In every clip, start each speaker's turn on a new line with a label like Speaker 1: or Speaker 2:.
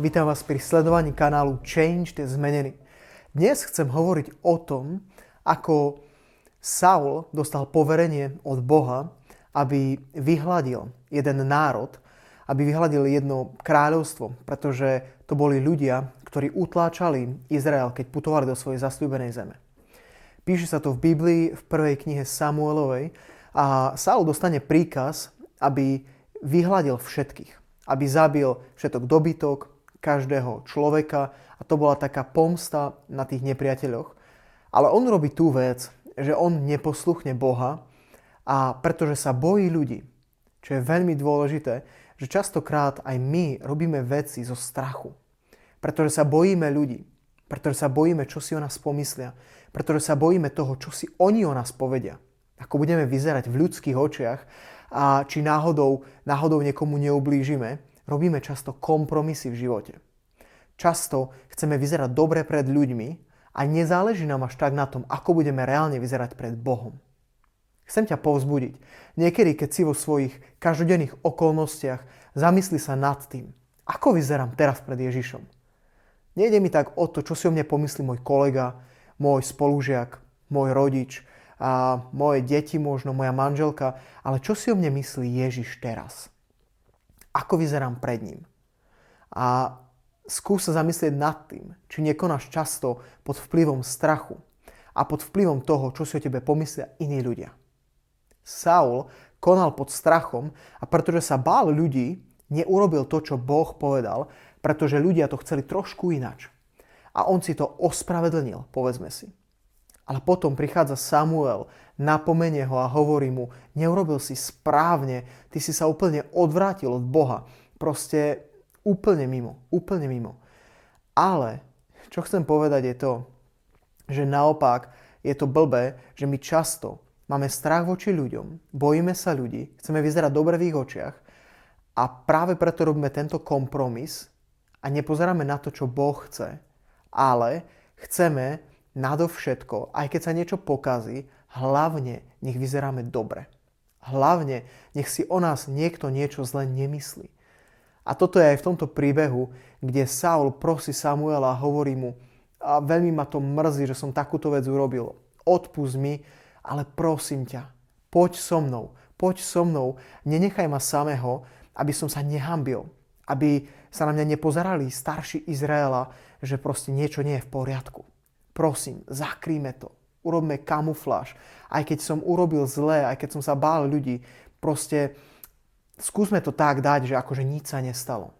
Speaker 1: Vítam vás pri sledovaní kanálu Changed Zmenený. Dnes chcem hovoriť o tom, ako Saul dostal poverenie od Boha, aby vyhľadil jeden národ, aby vyhľadil jedno kráľovstvo, pretože to boli ľudia, ktorí utláčali Izrael, keď putovali do svojej zasľúbenej zeme. Píše sa to v Biblii v prvej knihe Samuelovej a Saul dostane príkaz, aby vyhľadil všetkých. Aby zabil všetok dobytok, každého človeka a to bola taká pomsta na tých nepriateľoch. Ale on robí tú vec, že on neposluchne Boha a pretože sa bojí ľudí, čo je veľmi dôležité, že častokrát aj my robíme veci zo strachu. Pretože sa bojíme ľudí, pretože sa bojíme, čo si o nás pomyslia, pretože sa bojíme toho, čo si oni o nás povedia. Ako budeme vyzerať v ľudských očiach a či náhodou, náhodou niekomu neublížime robíme často kompromisy v živote. Často chceme vyzerať dobre pred ľuďmi a nezáleží nám až tak na tom, ako budeme reálne vyzerať pred Bohom. Chcem ťa povzbudiť. Niekedy, keď si vo svojich každodenných okolnostiach zamysli sa nad tým, ako vyzerám teraz pred Ježišom. Nejde mi tak o to, čo si o mne pomyslí môj kolega, môj spolužiak, môj rodič, a moje deti možno, moja manželka, ale čo si o mne myslí Ježiš teraz ako vyzerám pred ním. A skús sa zamyslieť nad tým, či nekonáš často pod vplyvom strachu a pod vplyvom toho, čo si o tebe pomyslia iní ľudia. Saul konal pod strachom a pretože sa bál ľudí, neurobil to, čo Boh povedal, pretože ľudia to chceli trošku inač. A on si to ospravedlnil, povedzme si. Ale potom prichádza Samuel, napomenie ho a hovorí mu, neurobil si správne, ty si sa úplne odvrátil od Boha. Proste úplne mimo, úplne mimo. Ale čo chcem povedať je to, že naopak je to blbé, že my často máme strach voči ľuďom, bojíme sa ľudí, chceme vyzerať dobre v ich očiach a práve preto robíme tento kompromis a nepozeráme na to, čo Boh chce, ale chceme nadovšetko, aj keď sa niečo pokazí, hlavne nech vyzeráme dobre. Hlavne nech si o nás niekto niečo zle nemyslí. A toto je aj v tomto príbehu, kde Saul prosí Samuela a hovorí mu, a veľmi ma to mrzí, že som takúto vec urobil. Odpust mi, ale prosím ťa, poď so mnou, poď so mnou, nenechaj ma samého, aby som sa nehambil, aby sa na mňa nepozerali starší Izraela, že proste niečo nie je v poriadku. Prosím, zakrýme to. Urobme kamufláž. Aj keď som urobil zlé, aj keď som sa bál ľudí, proste skúsme to tak dať, že akože nič sa nestalo.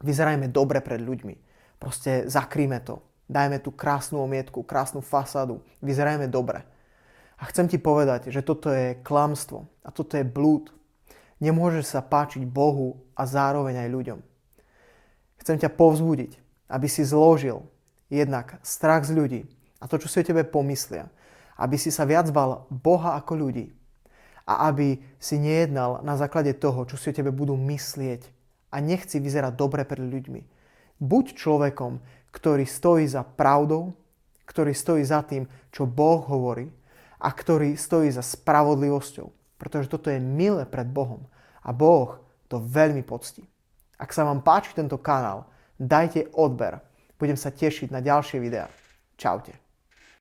Speaker 1: Vyzerajme dobre pred ľuďmi. Proste zakrýme to. Dajme tu krásnu omietku, krásnu fasádu. Vyzerajme dobre. A chcem ti povedať, že toto je klamstvo a toto je blúd. Nemôže sa páčiť Bohu a zároveň aj ľuďom. Chcem ťa povzbudiť, aby si zložil jednak strach z ľudí a to, čo si o tebe pomyslia. Aby si sa viac bal Boha ako ľudí. A aby si nejednal na základe toho, čo si o tebe budú myslieť. A nechci vyzerať dobre pred ľuďmi. Buď človekom, ktorý stojí za pravdou, ktorý stojí za tým, čo Boh hovorí a ktorý stojí za spravodlivosťou. Pretože toto je milé pred Bohom. A Boh to veľmi poctí. Ak sa vám páči tento kanál, dajte odber budem sa tešiť na ďalšie videá. Čaute.